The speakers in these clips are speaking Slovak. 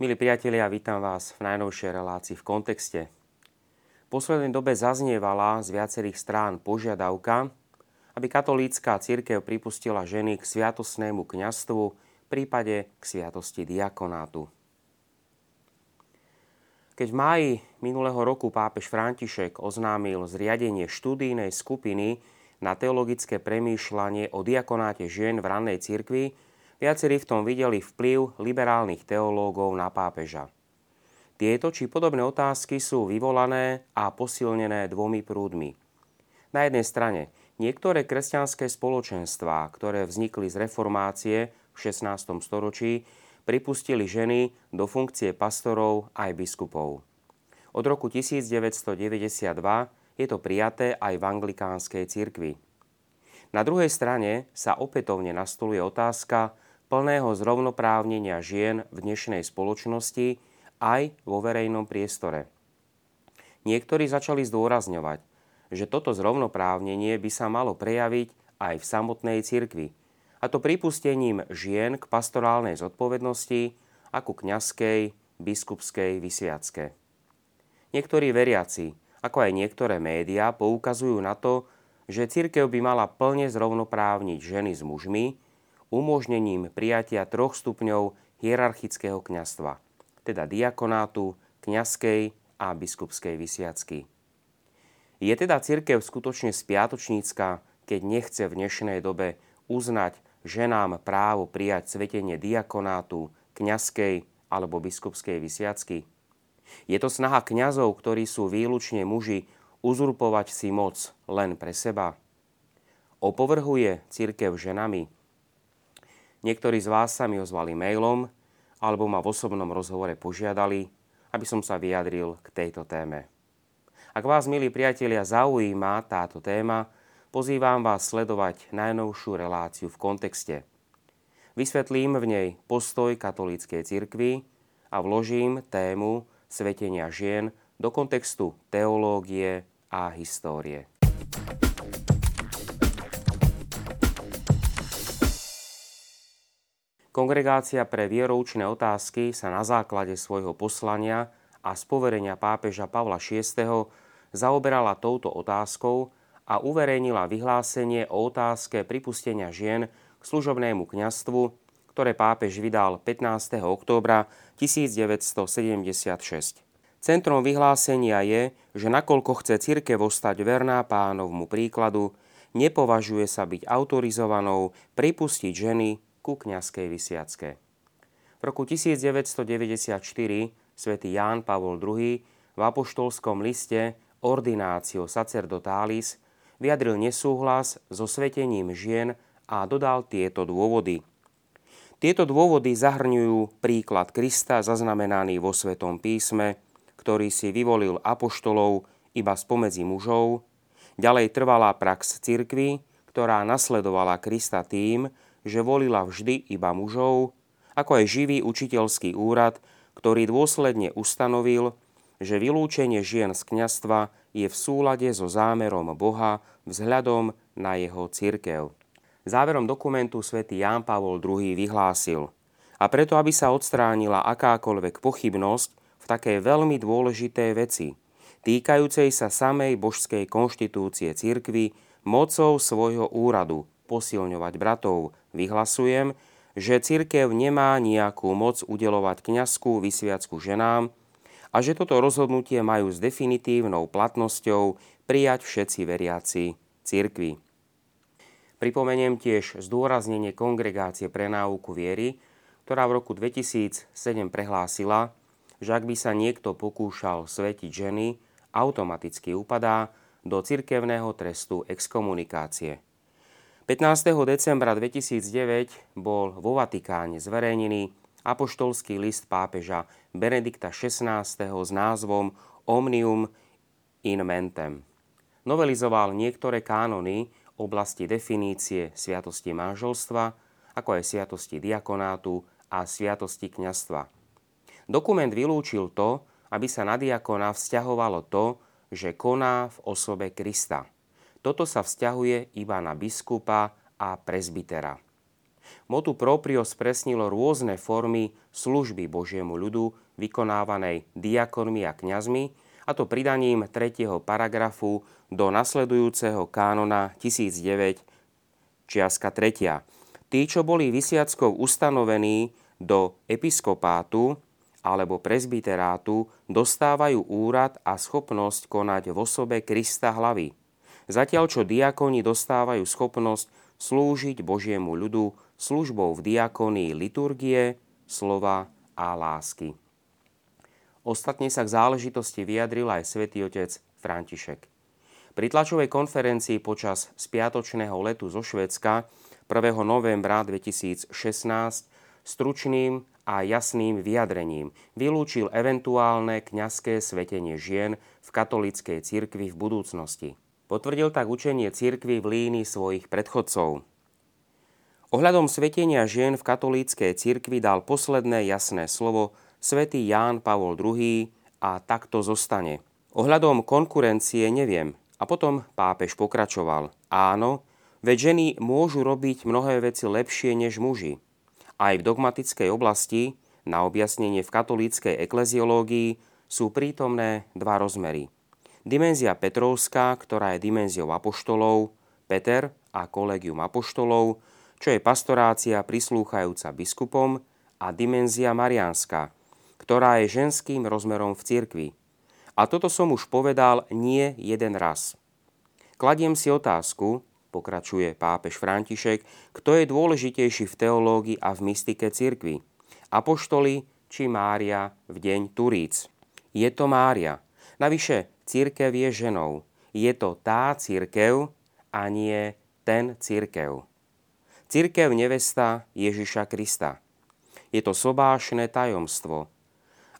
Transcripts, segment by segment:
Milí priatelia, vítam vás v najnovšej relácii v kontexte. V poslednej dobe zaznievala z viacerých strán požiadavka, aby katolícka církev pripustila ženy k sviatosnému kňastvu, v prípade k sviatosti diakonátu. Keď v máji minulého roku pápež František oznámil zriadenie študijnej skupiny na teologické premýšľanie o diakonáte žien v rannej cirkvi, Viacerí v tom videli vplyv liberálnych teológov na pápeža. Tieto či podobné otázky sú vyvolané a posilnené dvomi prúdmi. Na jednej strane niektoré kresťanské spoločenstvá, ktoré vznikli z reformácie v 16. storočí, pripustili ženy do funkcie pastorov aj biskupov. Od roku 1992 je to prijaté aj v anglikánskej cirkvi. Na druhej strane sa opätovne nastoluje otázka, plného zrovnoprávnenia žien v dnešnej spoločnosti aj vo verejnom priestore. Niektorí začali zdôrazňovať, že toto zrovnoprávnenie by sa malo prejaviť aj v samotnej cirkvi, a to pripustením žien k pastorálnej zodpovednosti ako kňazskej, biskupskej, vysviacké. Niektorí veriaci, ako aj niektoré médiá, poukazujú na to, že cirkev by mala plne zrovnoprávniť ženy s mužmi, umožnením prijatia troch stupňov hierarchického kňastva, teda diakonátu, kňazskej a biskupskej vysiacky. Je teda cirkev skutočne spiatočnícka, keď nechce v dnešnej dobe uznať ženám právo prijať svetenie diakonátu, kňazskej alebo biskupskej vysiacky? Je to snaha kňazov, ktorí sú výlučne muži, uzurpovať si moc len pre seba? Opovrhuje cirkev ženami, Niektorí z vás sa mi ozvali mailom alebo ma v osobnom rozhovore požiadali, aby som sa vyjadril k tejto téme. Ak vás, milí priatelia, zaujíma táto téma, pozývam vás sledovať najnovšiu reláciu v kontexte. Vysvetlím v nej postoj katolíckej cirkvi a vložím tému svetenia žien do kontextu teológie a histórie. Kongregácia pre vieroučné otázky sa na základe svojho poslania a z pápeža Pavla VI. zaoberala touto otázkou a uverejnila vyhlásenie o otázke pripustenia žien k služobnému kňastvu, ktoré pápež vydal 15. októbra 1976. Centrom vyhlásenia je, že nakoľko chce cirkev ostať verná pánovmu príkladu, nepovažuje sa byť autorizovanou pripustiť ženy ku kňazskej vysiacke. V roku 1994 svätý Ján Pavol II v apoštolskom liste Ordinatio sacerdotalis vyjadril nesúhlas so svetením žien a dodal tieto dôvody. Tieto dôvody zahrňujú príklad Krista zaznamenaný vo Svetom písme, ktorý si vyvolil apoštolov iba spomedzi mužov, ďalej trvalá prax cirkvy, ktorá nasledovala Krista tým, že volila vždy iba mužov, ako aj živý učiteľský úrad, ktorý dôsledne ustanovil, že vylúčenie žien z kňastva je v súlade so zámerom Boha vzhľadom na jeho cirkev. Záverom dokumentu svätý Ján Pavol II vyhlásil a preto, aby sa odstránila akákoľvek pochybnosť v takej veľmi dôležitej veci, týkajúcej sa samej božskej konštitúcie cirkvy, mocou svojho úradu, posilňovať bratov, vyhlasujem, že cirkev nemá nejakú moc udelovať kňazskú vysviacku ženám a že toto rozhodnutie majú s definitívnou platnosťou prijať všetci veriaci cirkvi. Pripomeniem tiež zdôraznenie Kongregácie pre náuku viery, ktorá v roku 2007 prehlásila, že ak by sa niekto pokúšal svetiť ženy, automaticky upadá do cirkevného trestu exkomunikácie. 15. decembra 2009 bol vo Vatikáne zverejnený apoštolský list pápeža Benedikta XVI. s názvom Omnium in Mentem. Novelizoval niektoré kánony oblasti definície sviatosti manželstva, ako aj sviatosti diakonátu a sviatosti kňastva. Dokument vylúčil to, aby sa na diakona vzťahovalo to, že koná v osobe Krista – toto sa vzťahuje iba na biskupa a prezbitera. Motu proprio spresnilo rôzne formy služby Božiemu ľudu vykonávanej diakonmi a kňazmi, a to pridaním 3. paragrafu do nasledujúceho kánona 1009 čiaska 3. Tí, čo boli vysiackou ustanovení do episkopátu alebo prezbiterátu, dostávajú úrad a schopnosť konať v osobe Krista hlavy. Zatiaľ, čo diakoni dostávajú schopnosť slúžiť Božiemu ľudu službou v diakonii liturgie, slova a lásky. Ostatne sa k záležitosti vyjadril aj svätý otec František. Pri tlačovej konferencii počas spiatočného letu zo Švedska 1. novembra 2016 stručným a jasným vyjadrením vylúčil eventuálne kňazské svetenie žien v katolíckej cirkvi v budúcnosti. Potvrdil tak učenie cirkvy v línii svojich predchodcov. Ohľadom svetenia žien v katolíckej cirkvi dal posledné jasné slovo svätý Ján Pavol II a takto zostane. Ohľadom konkurencie neviem, a potom pápež pokračoval. Áno, veď ženy môžu robiť mnohé veci lepšie než muži. Aj v dogmatickej oblasti, na objasnenie v katolíckej ekleziológii, sú prítomné dva rozmery. Dimenzia Petrovská, ktorá je dimenziou apoštolov, Peter a kolegium apoštolov, čo je pastorácia prislúchajúca biskupom, a dimenzia Mariánska, ktorá je ženským rozmerom v cirkvi, a toto som už povedal nie jeden raz. Kladiem si otázku, pokračuje pápež František, kto je dôležitejší v teológii a v mystike cirkvi. Apoštoli či Mária v deň Turíc. Je to Mária. Navyše, církev je ženou. Je to tá církev a nie ten církev. Církev nevesta Ježiša Krista. Je to sobášne tajomstvo,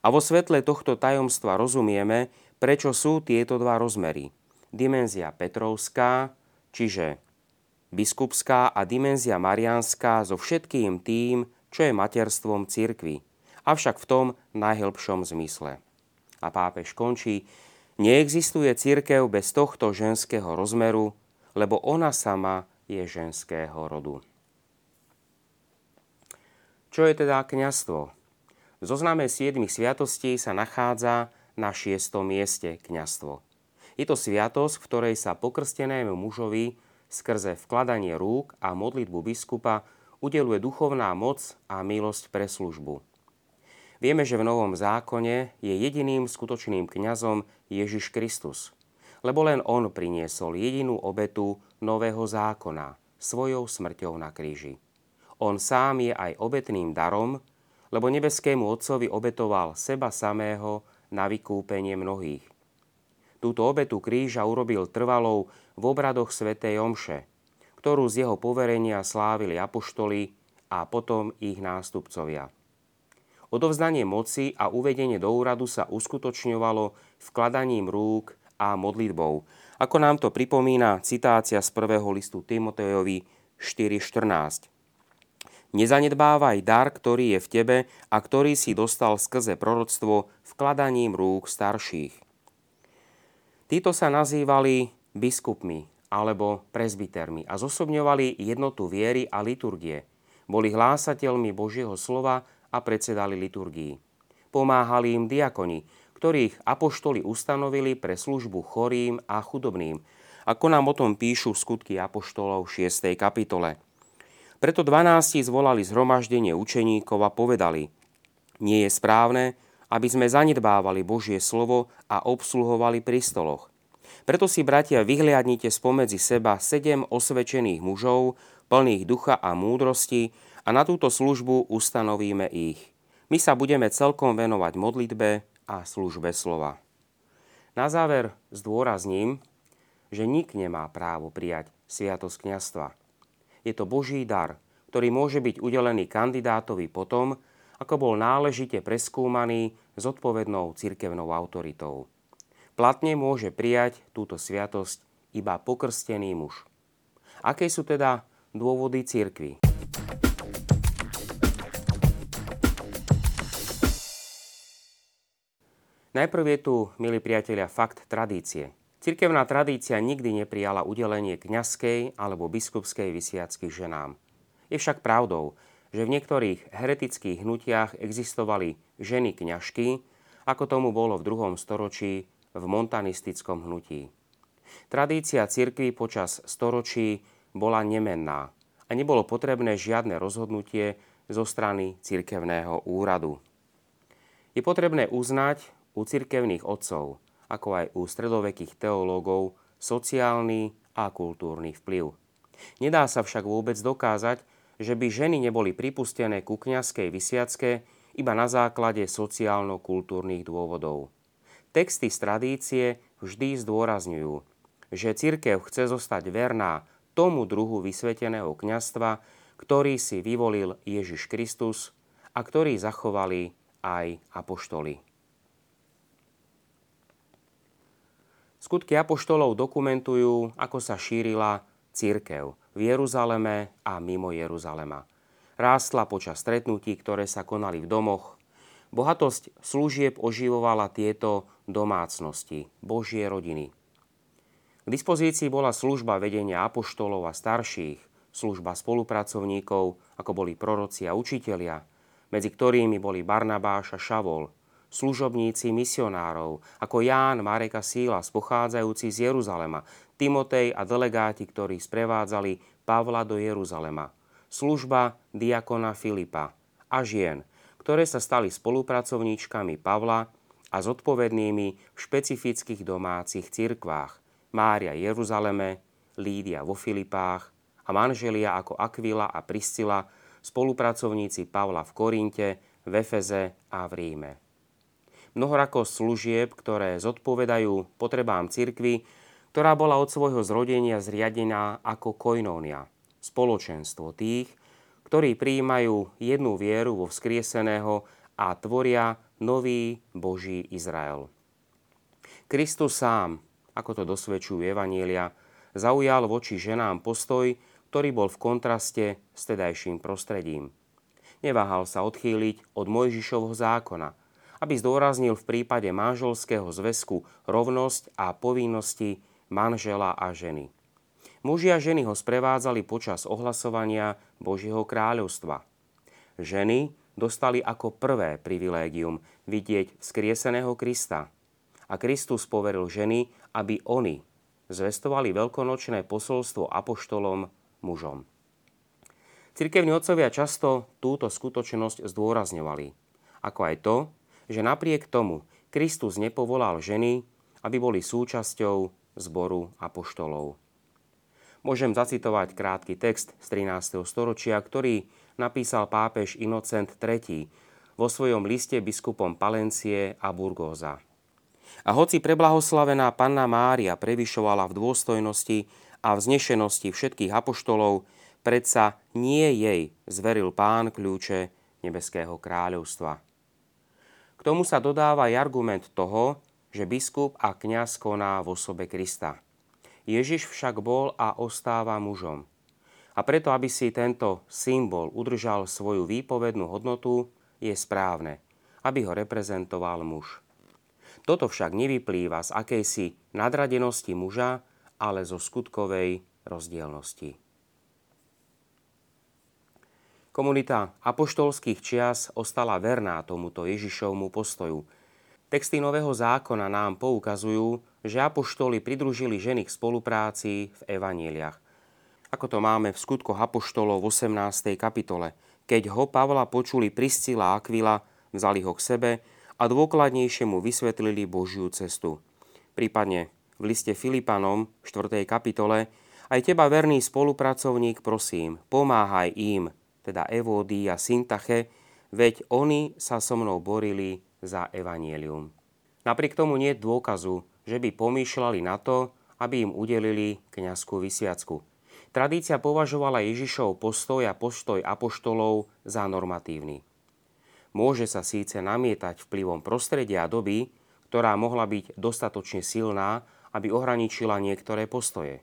a vo svetle tohto tajomstva rozumieme, prečo sú tieto dva rozmery. Dimenzia Petrovská, čiže biskupská a dimenzia marianská so všetkým tým, čo je materstvom cirkvy, avšak v tom najhlbšom zmysle. A pápež končí, neexistuje cirkev bez tohto ženského rozmeru, lebo ona sama je ženského rodu. Čo je teda kňastvo? V zozname siedmých sviatostí sa nachádza na šiestom mieste kňastvo. Je to sviatosť, v ktorej sa pokrstenému mužovi skrze vkladanie rúk a modlitbu biskupa udeluje duchovná moc a milosť pre službu. Vieme, že v Novom zákone je jediným skutočným kňazom Ježiš Kristus, lebo len on priniesol jedinú obetu nového zákona svojou smrťou na kríži. On sám je aj obetným darom, lebo nebeskému Otcovi obetoval seba samého na vykúpenie mnohých. Túto obetu kríža urobil trvalou v obradoch svätej Omše, ktorú z jeho poverenia slávili apoštoli a potom ich nástupcovia. Odovzdanie moci a uvedenie do úradu sa uskutočňovalo vkladaním rúk a modlitbou, ako nám to pripomína citácia z prvého listu Timotejovi 4.14. Nezanedbávaj dar, ktorý je v tebe a ktorý si dostal skrze proroctvo vkladaním rúk starších. Títo sa nazývali biskupmi alebo prezbitermi a zosobňovali jednotu viery a liturgie. Boli hlásateľmi Božieho slova a predsedali liturgii. Pomáhali im diakoni, ktorých apoštoli ustanovili pre službu chorým a chudobným, ako nám o tom píšu skutky apoštolov v 6. kapitole. Preto dvanácti zvolali zhromaždenie učeníkov a povedali, nie je správne, aby sme zanedbávali Božie slovo a obsluhovali pri stoloch. Preto si, bratia, vyhliadnite spomedzi seba sedem osvečených mužov, plných ducha a múdrosti a na túto službu ustanovíme ich. My sa budeme celkom venovať modlitbe a službe slova. Na záver zdôrazním, že nik nemá právo prijať sviatosť kniastva. Je to Boží dar, ktorý môže byť udelený kandidátovi potom, ako bol náležite preskúmaný zodpovednou cirkevnou autoritou. Platne môže prijať túto sviatosť iba pokrstený muž. Aké sú teda dôvody cirkvy? Najprv je tu, milí priatelia, fakt tradície. Cirkevná tradícia nikdy neprijala udelenie kňazskej alebo biskupskej vysiacky ženám. Je však pravdou, že v niektorých heretických hnutiach existovali ženy kňažky, ako tomu bolo v druhom storočí v montanistickom hnutí. Tradícia cirkvy počas storočí bola nemenná a nebolo potrebné žiadne rozhodnutie zo strany cirkevného úradu. Je potrebné uznať u cirkevných otcov, ako aj u stredovekých teológov, sociálny a kultúrny vplyv. Nedá sa však vôbec dokázať, že by ženy neboli pripustené ku kňazskej vysiacke iba na základe sociálno-kultúrnych dôvodov. Texty z tradície vždy zdôrazňujú, že cirkev chce zostať verná tomu druhu vysveteného kňastva, ktorý si vyvolil Ježiš Kristus a ktorý zachovali aj apoštoli. Skutky apoštolov dokumentujú, ako sa šírila církev v Jeruzaleme a mimo Jeruzalema. Rástla počas stretnutí, ktoré sa konali v domoch. Bohatosť služieb oživovala tieto domácnosti, Božie rodiny. K dispozícii bola služba vedenia apoštolov a starších, služba spolupracovníkov, ako boli proroci a učitelia, medzi ktorými boli Barnabáš a Šavol, služobníci misionárov, ako Ján, Marek a Sílas, pochádzajúci z Jeruzalema, Timotej a delegáti, ktorí sprevádzali Pavla do Jeruzalema, služba diakona Filipa a žien, ktoré sa stali spolupracovníčkami Pavla a zodpovednými v špecifických domácich cirkvách. Mária Jeruzaleme, Lídia vo Filipách a manželia ako Aquila a Priscila, spolupracovníci Pavla v Korinte, v Efeze a v Ríme mnohorakosť služieb, ktoré zodpovedajú potrebám cirkvy, ktorá bola od svojho zrodenia zriadená ako koinónia, spoločenstvo tých, ktorí prijímajú jednu vieru vo vzkrieseného a tvoria nový Boží Izrael. Kristus sám, ako to dosvedčujú Evanielia, zaujal voči ženám postoj, ktorý bol v kontraste s tedajším prostredím. Neváhal sa odchýliť od Mojžišovho zákona – aby zdôraznil v prípade manželského zväzku rovnosť a povinnosti manžela a ženy. Muži a ženy ho sprevádzali počas ohlasovania Božieho kráľovstva. Ženy dostali ako prvé privilégium vidieť skrieseného Krista. A Kristus poveril ženy, aby oni zvestovali veľkonočné posolstvo apoštolom mužom. Cirkevní otcovia často túto skutočnosť zdôrazňovali, ako aj to, že napriek tomu Kristus nepovolal ženy, aby boli súčasťou zboru apoštolov. Môžem zacitovať krátky text z 13. storočia, ktorý napísal pápež Inocent III vo svojom liste biskupom Palencie a Burgóza. A hoci preblahoslavená panna Mária prevyšovala v dôstojnosti a vznešenosti všetkých apoštolov, predsa nie jej zveril pán kľúče nebeského kráľovstva. K tomu sa dodáva aj argument toho, že biskup a kňaz koná v osobe Krista. Ježiš však bol a ostáva mužom. A preto, aby si tento symbol udržal svoju výpovednú hodnotu, je správne, aby ho reprezentoval muž. Toto však nevyplýva z akejsi nadradenosti muža, ale zo skutkovej rozdielnosti. Komunita apoštolských čias ostala verná tomuto Ježišovmu postoju. Texty Nového zákona nám poukazujú, že apoštoli pridružili ženy k spolupráci v evaníliach. Ako to máme v skutkoch apoštolov v 18. kapitole. Keď ho Pavla počuli Priscila a Aquila, vzali ho k sebe a dôkladnejšie mu vysvetlili Božiu cestu. Prípadne v liste Filipanom v 4. kapitole aj teba, verný spolupracovník, prosím, pomáhaj im, teda Evódy a Syntache, veď oni sa so mnou borili za evanielium. Napriek tomu nie je dôkazu, že by pomýšľali na to, aby im udelili kňazskú vysiacku. Tradícia považovala Ježišov postoj a postoj apoštolov za normatívny. Môže sa síce namietať vplyvom prostredia a doby, ktorá mohla byť dostatočne silná, aby ohraničila niektoré postoje.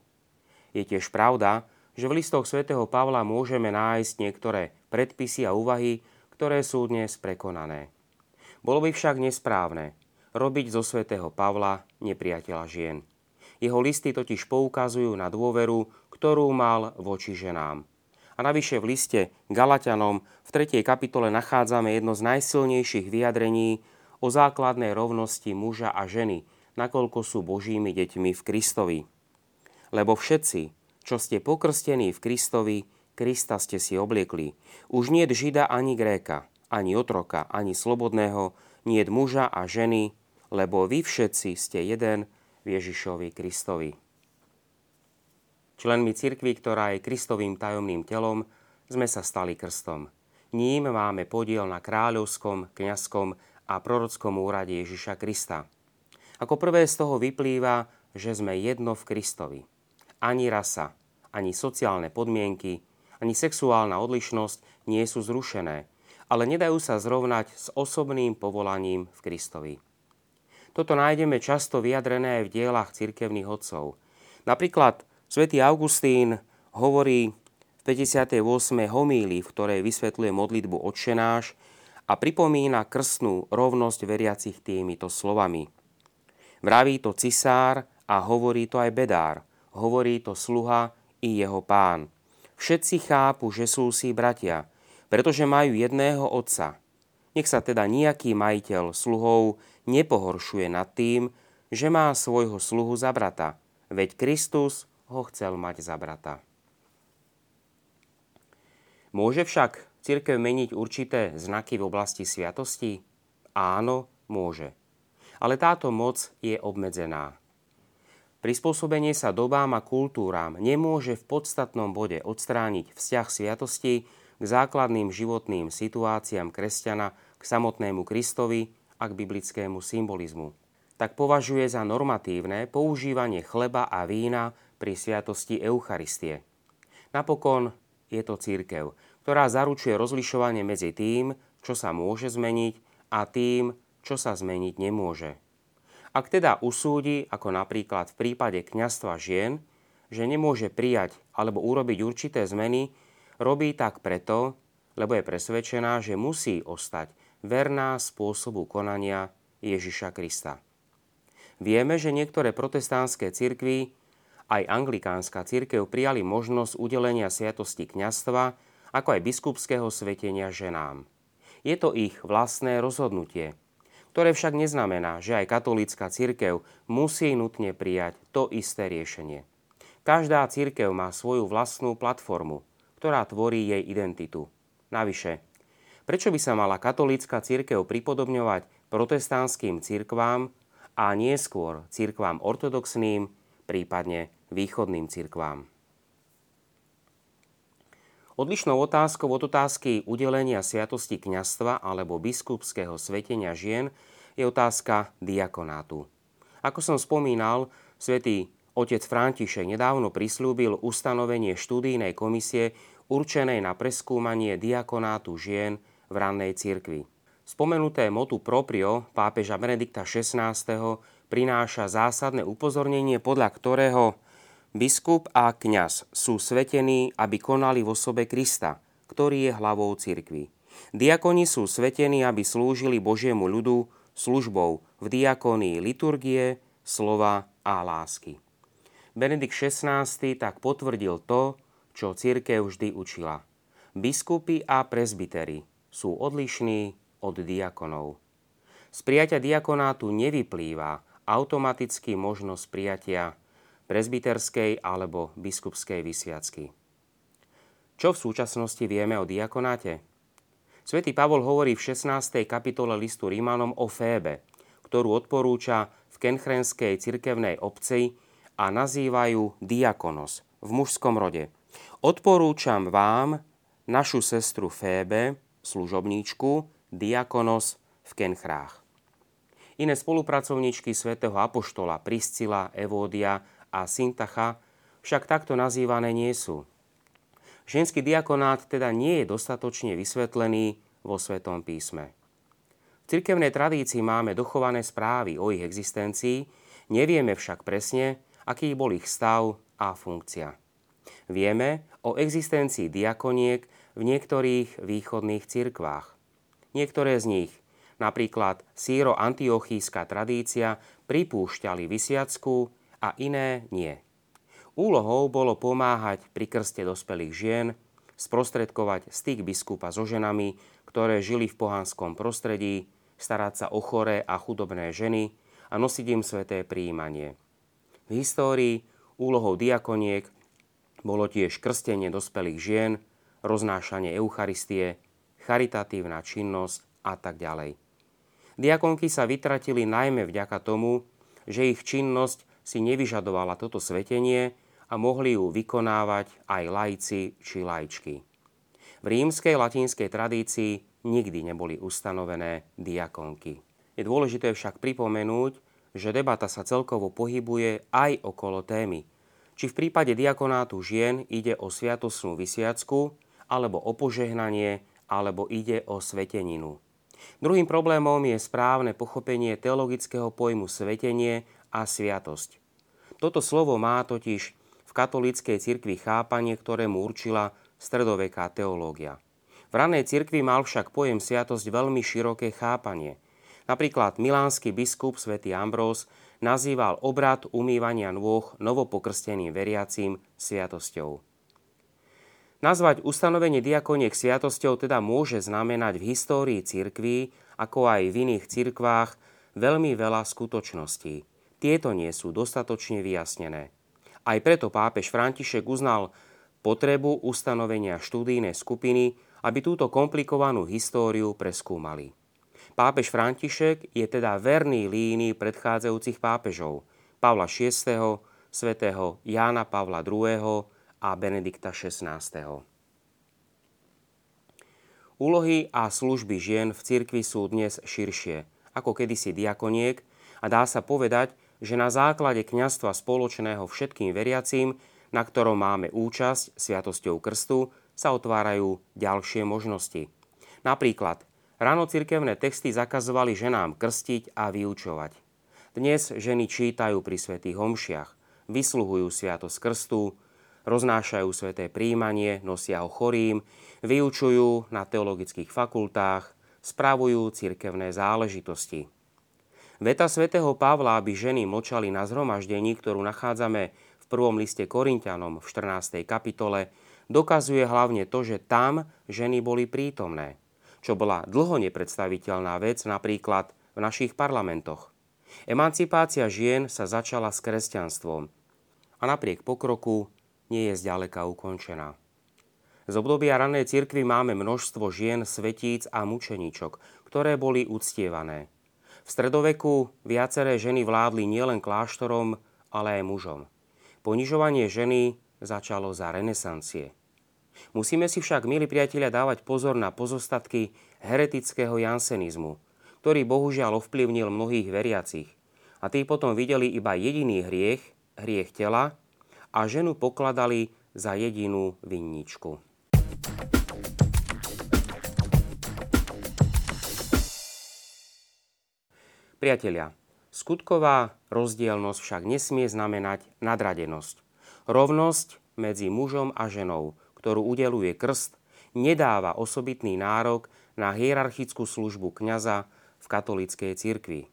Je tiež pravda, že v listoch svätého Pavla môžeme nájsť niektoré predpisy a úvahy, ktoré sú dnes prekonané. Bolo by však nesprávne robiť zo svätého Pavla nepriateľa žien. Jeho listy totiž poukazujú na dôveru, ktorú mal voči ženám. A navyše v liste Galatianom v 3. kapitole nachádzame jedno z najsilnejších vyjadrení o základnej rovnosti muža a ženy, nakoľko sú Božími deťmi v Kristovi. Lebo všetci, čo ste pokrstení v Kristovi, Krista ste si obliekli. Už nie žida ani gréka, ani otroka, ani slobodného, nie muža a ženy, lebo vy všetci ste jeden v Ježišovi Kristovi. Členmi cirkvi, ktorá je Kristovým tajomným telom, sme sa stali krstom. Ním máme podiel na kráľovskom, kňazskom a prorockom úrade Ježiša Krista. Ako prvé z toho vyplýva, že sme jedno v Kristovi. Ani rasa, ani sociálne podmienky, ani sexuálna odlišnosť nie sú zrušené, ale nedajú sa zrovnať s osobným povolaním v Kristovi. Toto nájdeme často vyjadrené aj v dielach cirkevných odcov. Napríklad Svetý Augustín hovorí v 58. homílii, v ktorej vysvetľuje modlitbu odšenáš a pripomína krstnú rovnosť veriacich týmito slovami. Vraví to cisár a hovorí to aj bedár, hovorí to sluha i jeho pán. Všetci chápu, že sú si bratia, pretože majú jedného otca. Nech sa teda nejaký majiteľ sluhov nepohoršuje nad tým, že má svojho sluhu za brata, veď Kristus ho chcel mať za brata. Môže však církev meniť určité znaky v oblasti sviatosti? Áno, môže. Ale táto moc je obmedzená. Prispôsobenie sa dobám a kultúram nemôže v podstatnom bode odstrániť vzťah sviatosti k základným životným situáciám kresťana, k samotnému Kristovi a k biblickému symbolizmu. Tak považuje za normatívne používanie chleba a vína pri sviatosti Eucharistie. Napokon je to církev, ktorá zaručuje rozlišovanie medzi tým, čo sa môže zmeniť a tým, čo sa zmeniť nemôže. Ak teda usúdi, ako napríklad v prípade kňastva žien, že nemôže prijať alebo urobiť určité zmeny, robí tak preto, lebo je presvedčená, že musí ostať verná spôsobu konania Ježiša Krista. Vieme, že niektoré protestantské cirkvy aj anglikánska církev prijali možnosť udelenia sviatosti kňastva, ako aj biskupského svetenia ženám. Je to ich vlastné rozhodnutie, ktoré však neznamená, že aj katolícka církev musí nutne prijať to isté riešenie. Každá církev má svoju vlastnú platformu, ktorá tvorí jej identitu. Navyše, prečo by sa mala katolícka církev pripodobňovať protestantským církvám a neskôr církvám ortodoxným, prípadne východným cirkvám. Odlišnou otázkou od otázky udelenia sviatosti kňastva alebo biskupského svetenia žien je otázka diakonátu. Ako som spomínal, svätý otec František nedávno prislúbil ustanovenie štúdijnej komisie určenej na preskúmanie diakonátu žien v rannej cirkvi. Spomenuté motu proprio pápeža Benedikta XVI prináša zásadné upozornenie, podľa ktorého Biskup a kňaz sú svetení, aby konali v osobe Krista, ktorý je hlavou cirkvi. Diakoni sú svetení, aby slúžili Božiemu ľudu službou v diakonii liturgie, slova a lásky. Benedikt XVI tak potvrdil to, čo církev vždy učila. Biskupy a prezbitery sú odlišní od diakonov. Z prijatia diakonátu nevyplýva automaticky možnosť prijatia prezbiterskej alebo biskupskej vysviacky. Čo v súčasnosti vieme o diakonáte? Svetý Pavol hovorí v 16. kapitole listu Rímanom o Fébe, ktorú odporúča v kenchrenskej cirkevnej obci a nazývajú diakonos v mužskom rode. Odporúčam vám našu sestru Fébe, služobníčku, diakonos v Kenchrách. Iné spolupracovníčky svätého Apoštola Priscila, Evódia a Syntacha však takto nazývané nie sú. Ženský diakonát teda nie je dostatočne vysvetlený vo Svetom písme. V cirkevnej tradícii máme dochované správy o ich existencii, nevieme však presne, aký bol ich stav a funkcia. Vieme o existencii diakoniek v niektorých východných cirkvách. Niektoré z nich, napríklad síro-antiochíska tradícia, pripúšťali vysiacku a iné nie. Úlohou bolo pomáhať pri krste dospelých žien, sprostredkovať styk biskupa so ženami, ktoré žili v pohanskom prostredí, starať sa o choré a chudobné ženy a nosiť im sveté príjmanie. V histórii úlohou diakoniek bolo tiež krstenie dospelých žien, roznášanie Eucharistie, charitatívna činnosť a tak ďalej. Diakonky sa vytratili najmä vďaka tomu, že ich činnosť si nevyžadovala toto svetenie a mohli ju vykonávať aj laici či lajčky. V rímskej latinskej tradícii nikdy neboli ustanovené diakonky. Je dôležité však pripomenúť, že debata sa celkovo pohybuje aj okolo témy, či v prípade diakonátu žien ide o sviatosnú vysiacku, alebo o požehnanie, alebo ide o sveteninu. Druhým problémom je správne pochopenie teologického pojmu svetenie a sviatosť. Toto slovo má totiž v katolíckej cirkvi chápanie, ktoré mu určila stredoveká teológia. V ranej cirkvi mal však pojem sviatosť veľmi široké chápanie. Napríklad milánsky biskup svätý Ambrós nazýval obrad umývania nôh novopokrsteným veriacím sviatosťou. Nazvať ustanovenie diakoniek sviatosťou teda môže znamenať v histórii cirkví, ako aj v iných cirkvách, veľmi veľa skutočností. Tieto nie sú dostatočne vyjasnené. Aj preto pápež František uznal potrebu ustanovenia štúdijnej skupiny, aby túto komplikovanú históriu preskúmali. Pápež František je teda verný línii predchádzajúcich pápežov Pavla VI, svätého Jána Pavla II, a Benedikta XVI. Úlohy a služby žien v cirkvi sú dnes širšie, ako kedysi diakoniek a dá sa povedať, že na základe kňastva spoločného všetkým veriacím, na ktorom máme účasť sviatosťou krstu, sa otvárajú ďalšie možnosti. Napríklad, ráno cirkevné texty zakazovali ženám krstiť a vyučovať. Dnes ženy čítajú pri svätých homšiach, vysluhujú sviatosť krstu, roznášajú sveté príjmanie, nosia ho chorým, vyučujú na teologických fakultách, spravujú cirkevné záležitosti. Veta svätého Pavla, aby ženy močali na zhromaždení, ktorú nachádzame v prvom liste Korintianom v 14. kapitole, dokazuje hlavne to, že tam ženy boli prítomné, čo bola dlho nepredstaviteľná vec napríklad v našich parlamentoch. Emancipácia žien sa začala s kresťanstvom a napriek pokroku nie je zďaleka ukončená. Z obdobia ranej cirkvy máme množstvo žien, svetíc a mučeníčok, ktoré boli uctievané. V stredoveku viaceré ženy vládli nielen kláštorom, ale aj mužom. Ponižovanie ženy začalo za renesancie. Musíme si však, milí priatelia, dávať pozor na pozostatky heretického jansenizmu, ktorý bohužiaľ ovplyvnil mnohých veriacich. A tí potom videli iba jediný hriech, hriech tela, a ženu pokladali za jedinú vinničku. Priatelia, skutková rozdielnosť však nesmie znamenať nadradenosť. Rovnosť medzi mužom a ženou, ktorú udeluje krst, nedáva osobitný nárok na hierarchickú službu kňaza v katolíckej cirkvi.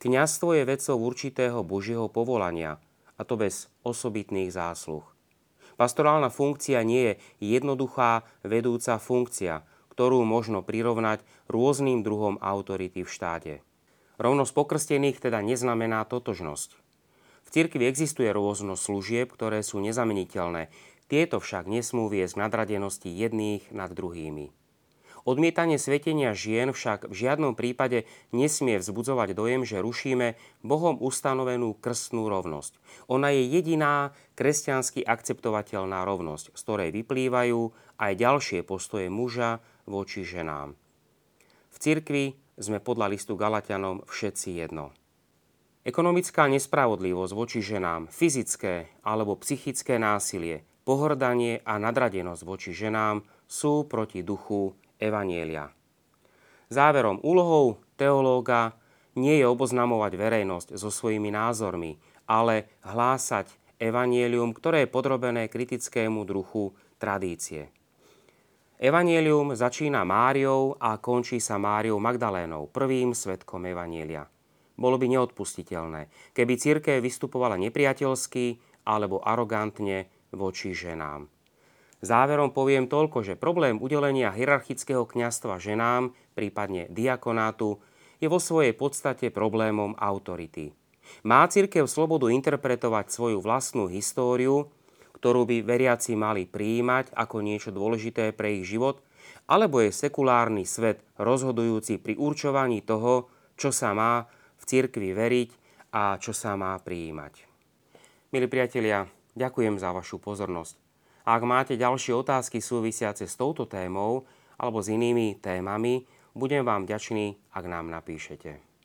Kňazstvo je vecou určitého božieho povolania, a to bez osobitných zásluh. Pastorálna funkcia nie je jednoduchá vedúca funkcia, ktorú možno prirovnať rôznym druhom autority v štáte. Rovnosť pokrstených teda neznamená totožnosť. V cirkvi existuje rôznosť služieb, ktoré sú nezameniteľné. Tieto však nesmú viesť k nadradenosti jedných nad druhými. Odmietanie svetenia žien však v žiadnom prípade nesmie vzbudzovať dojem, že rušíme Bohom ustanovenú krstnú rovnosť. Ona je jediná kresťansky akceptovateľná rovnosť, z ktorej vyplývajú aj ďalšie postoje muža voči ženám. V cirkvi sme podľa listu Galatianom všetci jedno. Ekonomická nespravodlivosť voči ženám, fyzické alebo psychické násilie, pohrdanie a nadradenosť voči ženám sú proti duchu Evanielia. Záverom, úlohou teológa nie je oboznamovať verejnosť so svojimi názormi, ale hlásať evanielium, ktoré je podrobené kritickému druhu tradície. Evanielium začína Máriou a končí sa Máriou Magdalénou, prvým svetkom Evanielia. Bolo by neodpustiteľné, keby církev vystupovala nepriateľsky alebo arogantne voči ženám. Záverom poviem toľko, že problém udelenia hierarchického kňastva ženám, prípadne diakonátu, je vo svojej podstate problémom autority. Má církev slobodu interpretovať svoju vlastnú históriu, ktorú by veriaci mali prijímať ako niečo dôležité pre ich život, alebo je sekulárny svet rozhodujúci pri určovaní toho, čo sa má v cirkvi veriť a čo sa má prijímať. Milí priatelia, ďakujem za vašu pozornosť. Ak máte ďalšie otázky súvisiace s touto témou alebo s inými témami, budem vám ďačný, ak nám napíšete.